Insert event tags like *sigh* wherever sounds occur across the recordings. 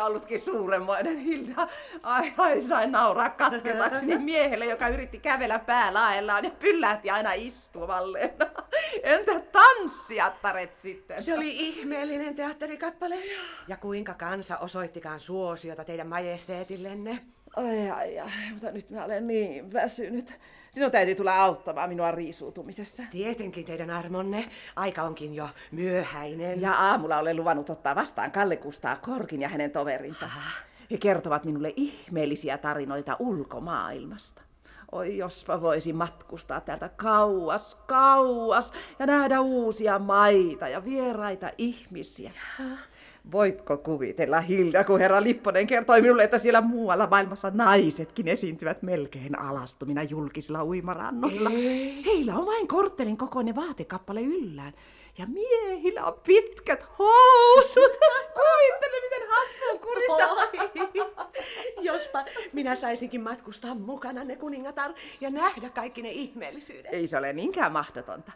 Komedia ollutkin suuremmoinen, Hilda? Ai, ai, sain nauraa katketakseni *laughs* miehelle, joka yritti kävellä päälaellaan ja pyllähti aina istuvalle. *laughs* Entä tanssiattaret sitten? Se oli ihmeellinen teatterikappale. Ja kuinka kansa osoittikaan suosiota teidän majesteetillenne. Ai, ai, ai, mutta nyt minä olen niin väsynyt. Sinun täytyy tulla auttamaan minua riisuutumisessa. Tietenkin teidän armonne. Aika onkin jo myöhäinen. Ja aamulla olen luvannut ottaa vastaan Kalle Kustaa Korkin ja hänen toverinsa. He kertovat minulle ihmeellisiä tarinoita ulkomaailmasta. Oi, jospa voisi matkustaa täältä kauas, kauas ja nähdä uusia maita ja vieraita ihmisiä. Voitko kuvitella, Hilda, kun herra Lipponen kertoi minulle, että siellä muualla maailmassa naisetkin esiintyvät melkein alastumina julkisilla uimarannoilla. Ei. Heillä on vain korttelin kokoinen vaatekappale yllään. Ja miehillä on pitkät housut. *laughs* Kuvittele, miten hassun kurista. Jospa minä saisinkin matkustaa mukana ne kuningatar ja nähdä kaikki ne ihmeellisyydet. Ei se ole niinkään mahdotonta.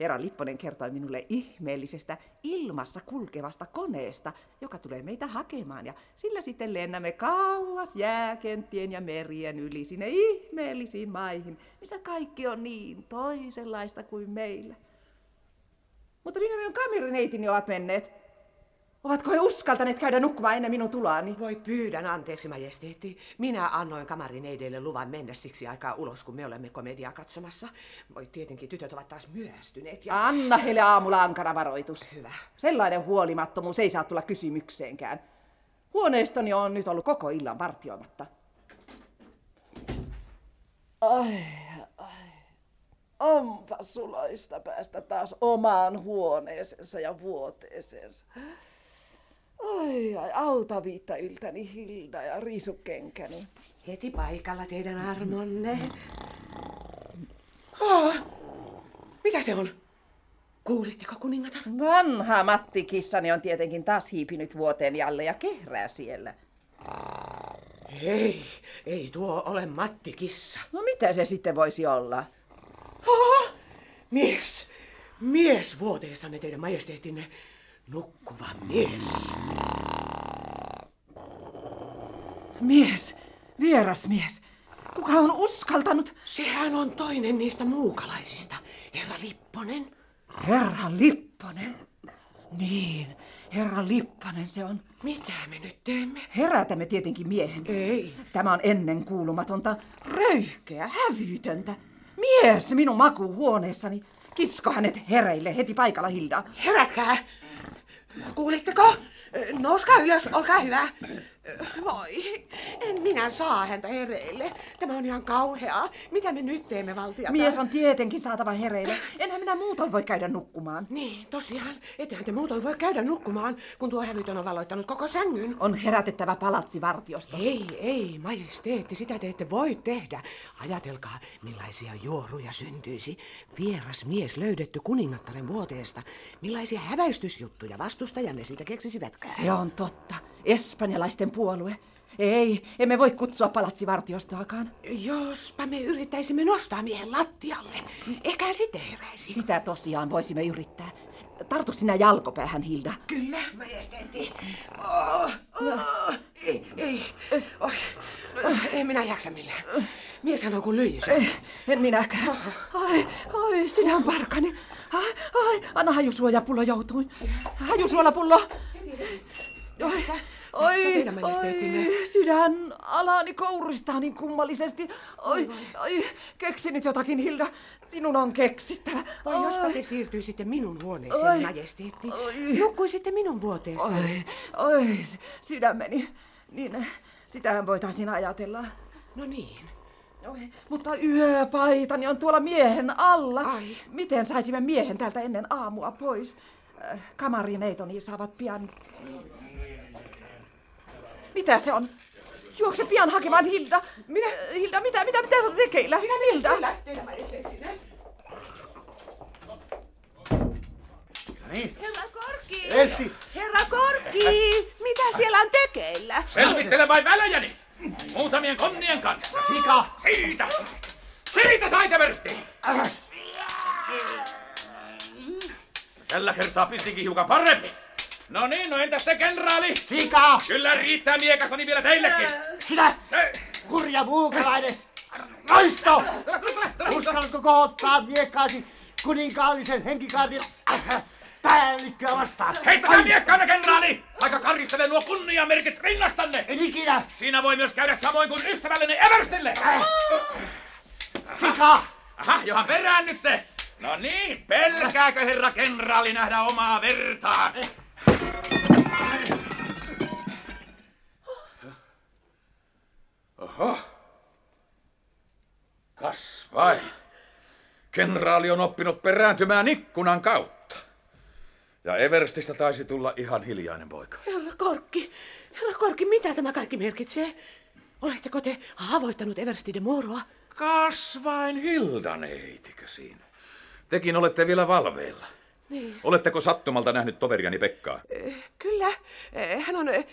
Herra Lipponen kertoi minulle ihmeellisestä ilmassa kulkevasta koneesta, joka tulee meitä hakemaan. Ja sillä sitten lennämme kauas jääkenttien ja merien yli sinne ihmeellisiin maihin, missä kaikki on niin toisenlaista kuin meillä. Mutta minä minun kamerineitini ovat menneet. Ovatko he uskaltaneet käydä nukkumaan ennen minun tuloani? Voi pyydän anteeksi, majesteetti. Minä annoin kamarineidille luvan mennä siksi aikaa ulos, kun me olemme komediaa katsomassa. Voi tietenkin, tytöt ovat taas myöhästyneet. Ja... Anna heille aamulla ankara varoitus. Hyvä. Sellainen huolimattomuus ei saa tulla kysymykseenkään. Huoneistoni on nyt ollut koko illan vartioimatta. Ai, ai. Onpa suloista päästä taas omaan huoneeseensa ja vuoteeseensa. Ai, ai, auta viitta yltäni Hilda ja riisukenkäni. Heti paikalla teidän armonne. Oh, mitä se on? Kuulitteko kuningatar? Vanha Matti kissani on tietenkin taas hiipinyt vuoteen alle ja kehrää siellä. Ei, ei tuo ole Matti Kissa. No mitä se sitten voisi olla? Oh, mies, mies vuoteessanne teidän majesteettinne. Nukkuva mies. Mies, vieras mies. Kuka on uskaltanut? Sehän on toinen niistä muukalaisista, herra Lipponen. Herra Lipponen. Niin, herra Lipponen se on. Mitä me nyt teemme? Herätämme tietenkin miehen. Ei. Tämä on ennen kuulumatonta, röyhkeä, hävytöntä. Mies minun makuuhuoneessani. Kisko hänet hereille heti paikalla, Hilda. Herätkää! Kuulitteko? Nouskaa ylös, olkaa hyvä. Voi, en minä saa häntä hereille. Tämä on ihan kauheaa. Mitä me nyt teemme, valtiata? Mies on tietenkin saatava hereille. Enhän minä muutoin voi käydä nukkumaan. Niin, tosiaan. Ettehän te muutoin voi käydä nukkumaan, kun tuo hävytön on valoittanut koko sängyn. On herätettävä palatsi vartiosta. Ei, ei, majesteetti, sitä te ette voi tehdä. Ajatelkaa, millaisia juoruja syntyisi. Vieras mies löydetty kuningattaren vuoteesta. Millaisia häväistysjuttuja vastustajanne siitä keksisivätkään. Se on totta. Espanjalaisten puolue. Ei, emme voi kutsua palatsivartiostoakaan. Jospa me yrittäisimme nostaa miehen lattialle. Ehkä hän sitten heräisi. Sitä tosiaan voisimme yrittää. Tartu sinä jalkopäähän, Hilda. Kyllä, majesteetti. Oh, oh, ei, ei. Oh, en minä jaksa millään. Mies on kuin lyijysä. Eh, en minäkään. Ai, ai, sydänparkani. Ai, ai, anna hajusuojapullo joutui. Hajusuolapullo. Tässä, Oi, tässä oi, sydän alani kouristaa niin kummallisesti. Oi, oi, keksi nyt jotakin, Hilda. Sinun on keksittävä. Voi jospa te siirtyisitte minun huoneeseen, Oi. majesteetti. Oi. Nukkuisitte minun vuoteessani. Oi, oi, sy- sydämeni. Niin, sitähän voitaisiin ajatella. No niin. Oi, mutta yöpaitani on tuolla miehen alla. Ai. Miten saisimme miehen täältä ennen aamua pois? Äh, Kamarineitoni saavat pian... Mitä se on? Juokse pian hakemaan Hilda. Minä? Hilda, mitä, mitä, mitä olet tekeillä? Hilda. Kyllä, teidän majesteettinne. Niin. Herra Korkki! Elsi, Herra Korkki! Mitä siellä on tekeillä? selvittele vain välejäni! Muutamien konnien kanssa. Sika, siitä! Siitä saitte versti! Tällä kertaa pistikin hiukan paremmin. No niin, no entäs te, kenraali? Sika! Kyllä riittää miekastani vielä teillekin. Sinä, kurja muukalainen! Roisto! Uskallatko kohottaa miekkaasi kuninkaallisen henkikaartin äh, päällikköä vastaan? Heittäkää miekkaanne, kenraali! Vaikka karistelen nuo kunniamerkit rinnastanne! En ikinä! Siinä voi myös käydä samoin kuin ystävälleni Everstille! Äh. Sika! Aha, johan peräännytte! No niin, pelkääkö herra kenraali nähdä omaa vertaan? Oho. Kas vain. Kenraali on oppinut perääntymään ikkunan kautta. Ja Everstistä taisi tulla ihan hiljainen poika. Herra Korkki, herra Korkki, mitä tämä kaikki merkitsee? Oletteko te haavoittanut Eversti de Moroa? Kasvain Hildaneitikö siinä? Tekin olette vielä valveilla. Niin. Oletteko sattumalta nähnyt toveriani Pekkaa? Kyllä, eh, hän on, eh,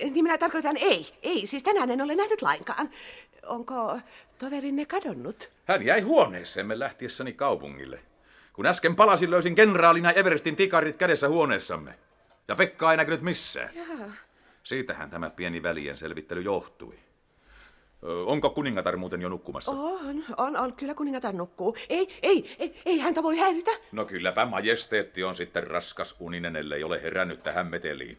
niin minä tarkoitan ei, ei, siis tänään en ole nähnyt lainkaan. Onko toverinne kadonnut? Hän jäi huoneeseemme lähtiessäni kaupungille. Kun äsken palasin, löysin kenraalina Everestin tikarit kädessä huoneessamme. Ja Pekka ei näkynyt missään. Jaa. Siitähän tämä pieni välien selvittely johtui. Onko kuningatar muuten jo nukkumassa? On, on, on, kyllä kuningatar nukkuu. Ei, ei, ei, ei häntä voi häiritä. No kylläpä majesteetti on sitten raskas uninen, ellei ole herännyt tähän meteliin.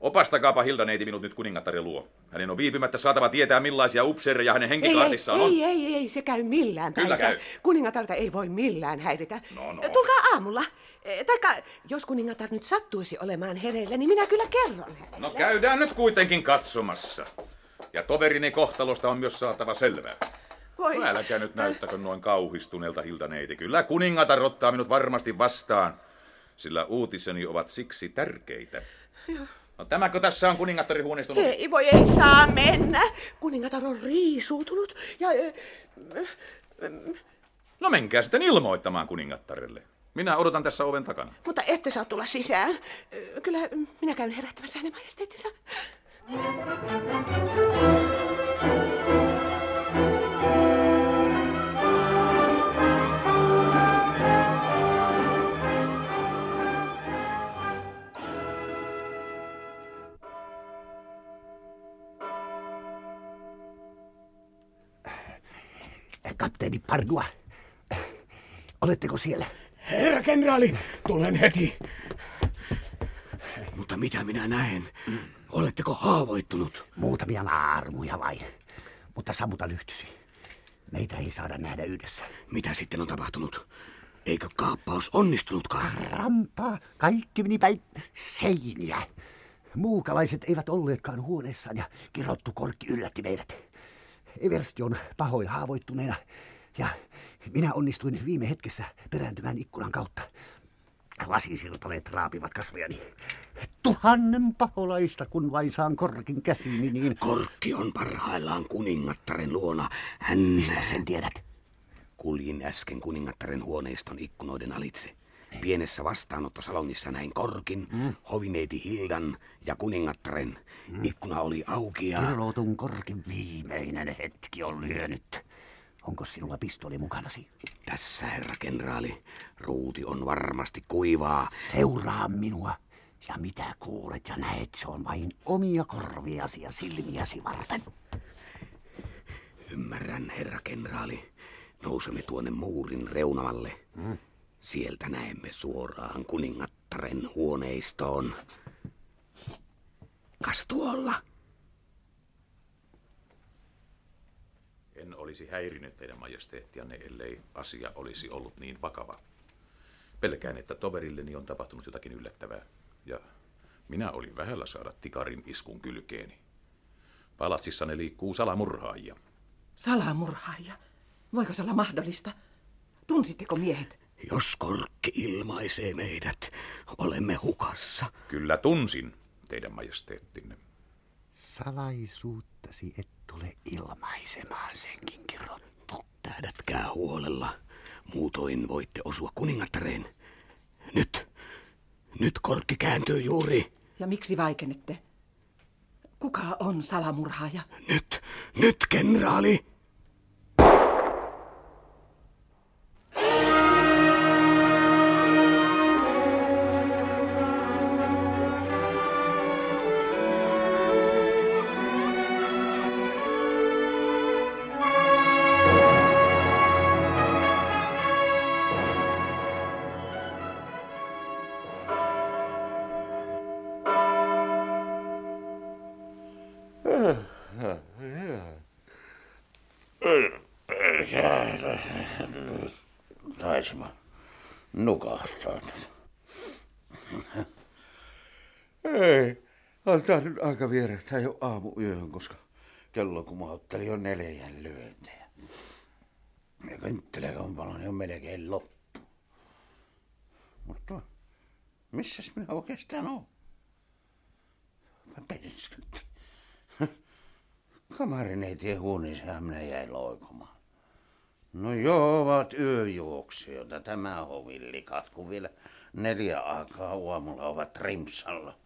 Opastakaapa Hildaneiti minut nyt kuningattaren luo. Hänen on viipymättä saatava tietää, millaisia upseereja hänen henkikaartissaan on. ei, ei, ei, se käy millään Kyllä päinsä. käy. Kuningatarta ei voi millään häiritä. No, no. Tulkaa aamulla. Eh, Taikka, jos kuningatar nyt sattuisi olemaan hereillä, niin minä kyllä kerron hänelle. No käydään nyt kuitenkin katsomassa. Ja toverini kohtalosta on myös saatava selvää. Voi. No älkää nyt näyttäkö noin kauhistuneelta Hildaneiti. Kyllä kuningatar ottaa minut varmasti vastaan, sillä uutiseni ovat siksi tärkeitä. No tämäkö tässä on kuningattarin huoneiston ovi? Ei voi, ei saa mennä. Kuningatar on riisuutunut ja... No menkää sitten ilmoittamaan kuningattarelle. Minä odotan tässä oven takana. Mutta ette saa tulla sisään. Kyllä minä käyn herättämässä hänen majesteettinsa. Kapteeni Pardua, oletteko siellä? Herra kenraali, tulen heti. Mutta mitä minä näen? Oletteko haavoittunut? Muutamia naarmuja vai? Mutta sammuta lyhtysi. Meitä ei saada nähdä yhdessä. Mitä sitten on tapahtunut? Eikö kaappaus onnistunutkaan? Rampaa, kaikki meni päin seiniä. Muukalaiset eivät olleetkaan huoneessaan ja kirottu korkki yllätti meidät. Eversti on pahoin haavoittuneena ja minä onnistuin viime hetkessä perääntymään ikkunan kautta. Lasisirpaleet raapivat kasvojani. Tuhannen paholaista, kun vain saan korkin käsiini, niin... Korkki on parhaillaan kuningattaren luona. Hän... Mistä sen tiedät? Kuljin äsken kuningattaren huoneiston ikkunoiden alitse. Pienessä vastaanottosalongissa näin Korkin, mm. hovineiti Hildan ja kuningattaren. Mm. Ikkuna oli auki ja... Kirotun korkin viimeinen hetki on lyönyt. Onko sinulla pistoli mukanasi? Tässä, herra kenraali. Ruuti on varmasti kuivaa. Seuraa minua. Ja mitä kuulet ja näet, se on vain omia korviasi ja silmiäsi varten. Ymmärrän, herra kenraali. Nousemme tuonne muurin reunamalle. Mm. Sieltä näemme suoraan kuningattaren huoneistoon. Kas tuolla? En olisi häirinyt teidän majesteettianne, ellei asia olisi ollut niin vakava. Pelkään, että toverilleni on tapahtunut jotakin yllättävää. Ja minä olin vähällä saada tikarin iskun kylkeeni. Palatsissanne liikkuu salamurhaajia. Salamurhaaja. Voiko se olla mahdollista? Tunsitteko miehet? Jos korkki ilmaisee meidät, olemme hukassa. Kyllä tunsin teidän majesteettinne. Salaisuuttasi et tule ilmaisemaan senkin kirottu. Tähdätkää huolella, muutoin voitte osua kuningattareen. Nyt, nyt korkki kääntyy juuri. Ja miksi vaikenette? Kuka on salamurhaaja? Nyt, nyt, kenraali! Taisimme nukahtaa. Ei, tää nyt aika vierähtää jo aamuyöhön, koska kello kumautteli jo neljän lyöntejä. Ja kynttiläkompaloni on melkein loppu. Mutta missäs minä oikeastaan oon? Penskytti. Kamarineitien huoneeseen minä jäin loikomaan. No joo, ovat yöjuoksijoita tämä hovillikat, kun vielä neljä aikaa aamulla ovat rimsalla.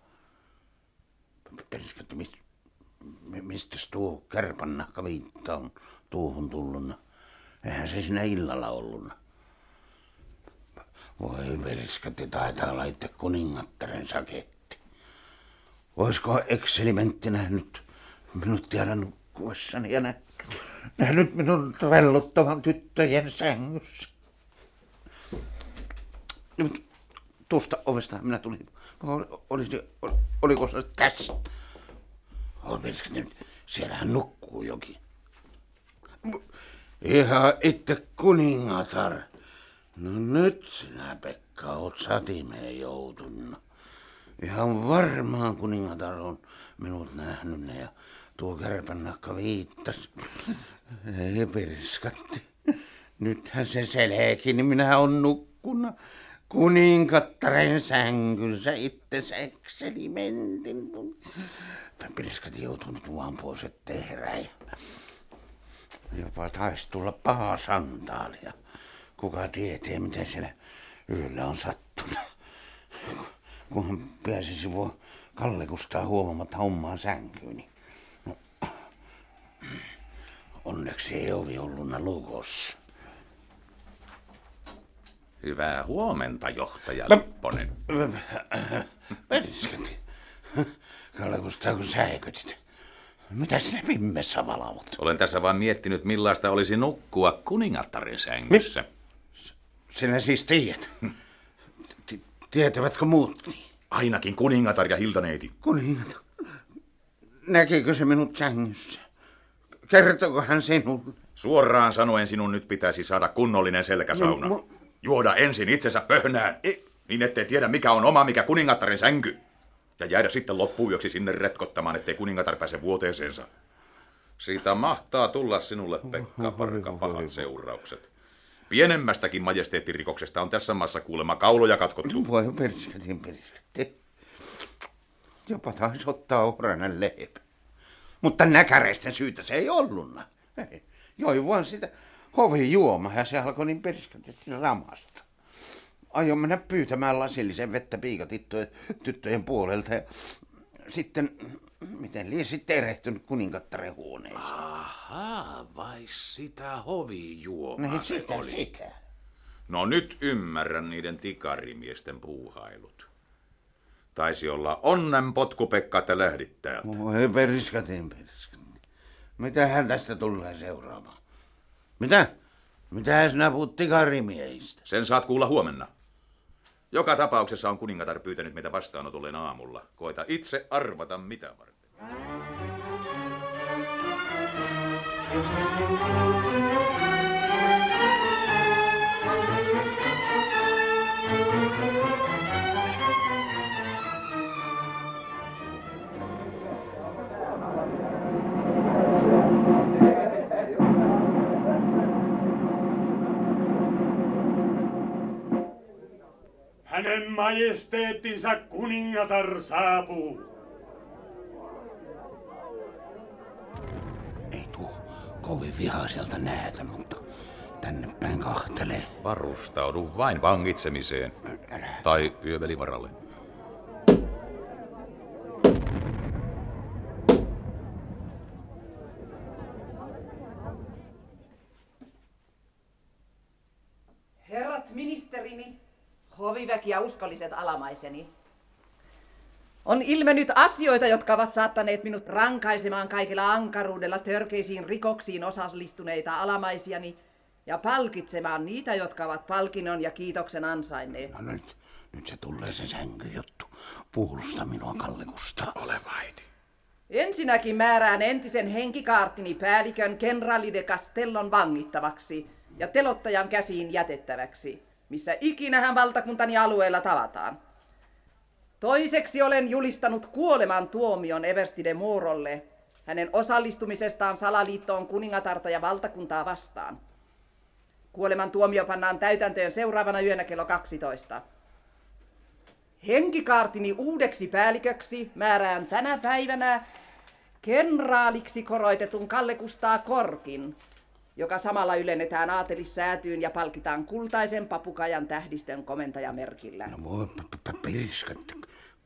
Penskytti, mistä mistä tuo kärpännahka viittaa on tuohon tullut? Eihän se siinä illalla ollut. Voi velskatti, taitaa itse kuningattaren saketti. Olisiko ekselimentti nähnyt minut tiedä nukkuessani ja nä, nähnyt minun relluttavan tyttöjen sängyssä? Nyt tuosta ovesta minä tulin. Olisi, oliko se tässä? Olisikin nyt, siellähän nukkuu jokin. Ihan itse kuningatar. No nyt sinä, Pekka, oot satimeen joutunut. Ihan varmaan kuningatar on minut nähnyt ja tuo kärpännakka viittas. Ei pirskatti. Nythän se seleekin, niin minä on nukkuna kuningattaren sängynsä itse ekselimentin. Pirskati joutuu nyt vaan pois, ettei herää. Jopa taisi tulla paha santaalia. Kuka tietää, miten siellä yöllä on sattunut. Kunhan pääsisi voi Kalle Kustaa huomaamatta omaan sänkyyn. Onneksi ei ovi ollut lukossa. Hyvää huomenta, johtaja Lipponen. Perskati. Kalle Kustaa, kun säikytit. Mitä sinä pimmessä valvot? Olen tässä vain miettinyt, millaista olisi nukkua kuningattaren sängyssä. Sinä siis tiedät. Tietävätkö muut niin? Ainakin kuningatar ja hildaneiti. Kuningatar? Näkikö se minut sängyssä? Kertoko hän sinulle? Suoraan sanoen sinun nyt pitäisi saada kunnollinen selkäsauna. No, mu- Juoda ensin itsensä pöhnään, e- niin ettei tiedä mikä on oma, mikä kuningattaren sänky. Ja jäädä sitten loppuyöksi sinne retkottamaan, ettei kuningatar pääse vuoteeseensa. Siitä mahtaa tulla sinulle, Pekka Parka, pahat seuraukset. Pienemmästäkin majesteettirikoksesta on tässä maassa kuulemma kauloja katkottu. Voi perskätin perskätin. Jopa taisi ottaa ohrainen leipä. Mutta näkäreisten syytä se ei ollut. Joi vaan sitä hovi juoma ja se alkoi niin perskätisesti ramasta. Aion mennä pyytämään lasillisen vettä piikatyttöjen tyttöjen puolelta ja sitten miten lie sitten erehtynyt kuningattaren huoneeseen. Ahaa, vai sitä hovijuomaa niin, sitä, oli. sitä. No nyt ymmärrän niiden tikarimiesten puuhailut. Taisi olla onnen potkupekka, että lähdit täältä. Voi periskatin, periskatin. Mitä hän tästä tulee seuraamaan? Mitä? Mitä sinä puhut tikarimiehistä? Sen saat kuulla huomenna. Joka tapauksessa on kuningatar pyytänyt meitä vastaanotulleen aamulla. Koita itse arvata mitä varten. Majesteettinsa kuningatar saapuu. Ei tuo kovin vihaiselta näytä, mutta tänne päin kahtelee. Varustaudu vain vangitsemiseen. Tai yövelivaralle. Hoviväki ja uskolliset alamaiseni. On ilmennyt asioita, jotka ovat saattaneet minut rankaisemaan kaikilla ankaruudella törkeisiin rikoksiin osallistuneita alamaisiani ja palkitsemaan niitä, jotka ovat palkinnon ja kiitoksen ansainneet. No nyt, nyt se tulee se sänkyjuttu. Puolusta minua, Kalle Kusta. Ole vaiti. Ensinnäkin määrään entisen henkikaartini päällikön kenraali de Castellon vangittavaksi ja telottajan käsiin jätettäväksi, missä ikinä hän valtakuntani alueella tavataan. Toiseksi olen julistanut kuoleman tuomion Eversti de Morolle hänen osallistumisestaan salaliittoon kuningatarta ja valtakuntaa vastaan. Kuoleman tuomio pannaan täytäntöön seuraavana yönä kello 12. Henkikaartini uudeksi päälliköksi määrään tänä päivänä kenraaliksi koroitetun Kalle Kustaa Korkin, joka samalla ylennetään aatelissäätyyn ja palkitaan kultaisen papukajan tähdistön komentajamerkillä. No voi pirskat,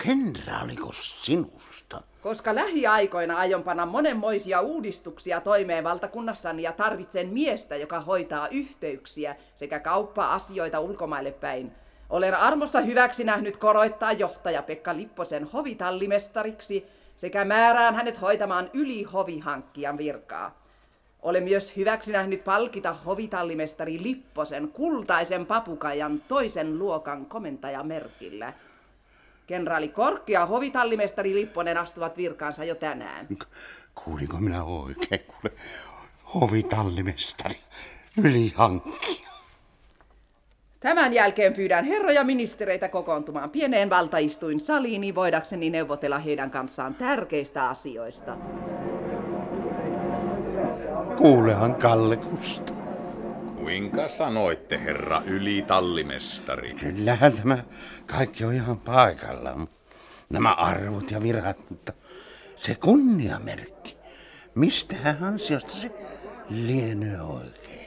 kenraaliko sinusta? Koska lähiaikoina aion panna monenmoisia uudistuksia toimeen valtakunnassani ja tarvitsen miestä, joka hoitaa yhteyksiä sekä kauppa-asioita ulkomaille päin, olen armossa hyväksi nähnyt koroittaa johtaja Pekka Lipposen hovitallimestariksi sekä määrään hänet hoitamaan yli hovihankkijan virkaa. Olen myös hyväksi nähnyt palkita hovitallimestari Lipposen kultaisen papukajan toisen luokan komentajamerkillä. Kenraali Korkki ja hovitallimestari Lipponen astuvat virkaansa jo tänään. Kuulinko minä oikein? Kuule, hovitallimestari, ylihankki. Tämän jälkeen pyydän herroja ministereitä kokoontumaan pieneen valtaistuin saliin, niin voidakseni neuvotella heidän kanssaan tärkeistä asioista. Kuulehan Kalle Kusta. Kuinka sanoitte, herra ylitallimestari? Kyllähän tämä kaikki on ihan paikallaan. Nämä arvot ja virhat, mutta se kunniamerkki. Mistähän ansiosta se lienee oikein?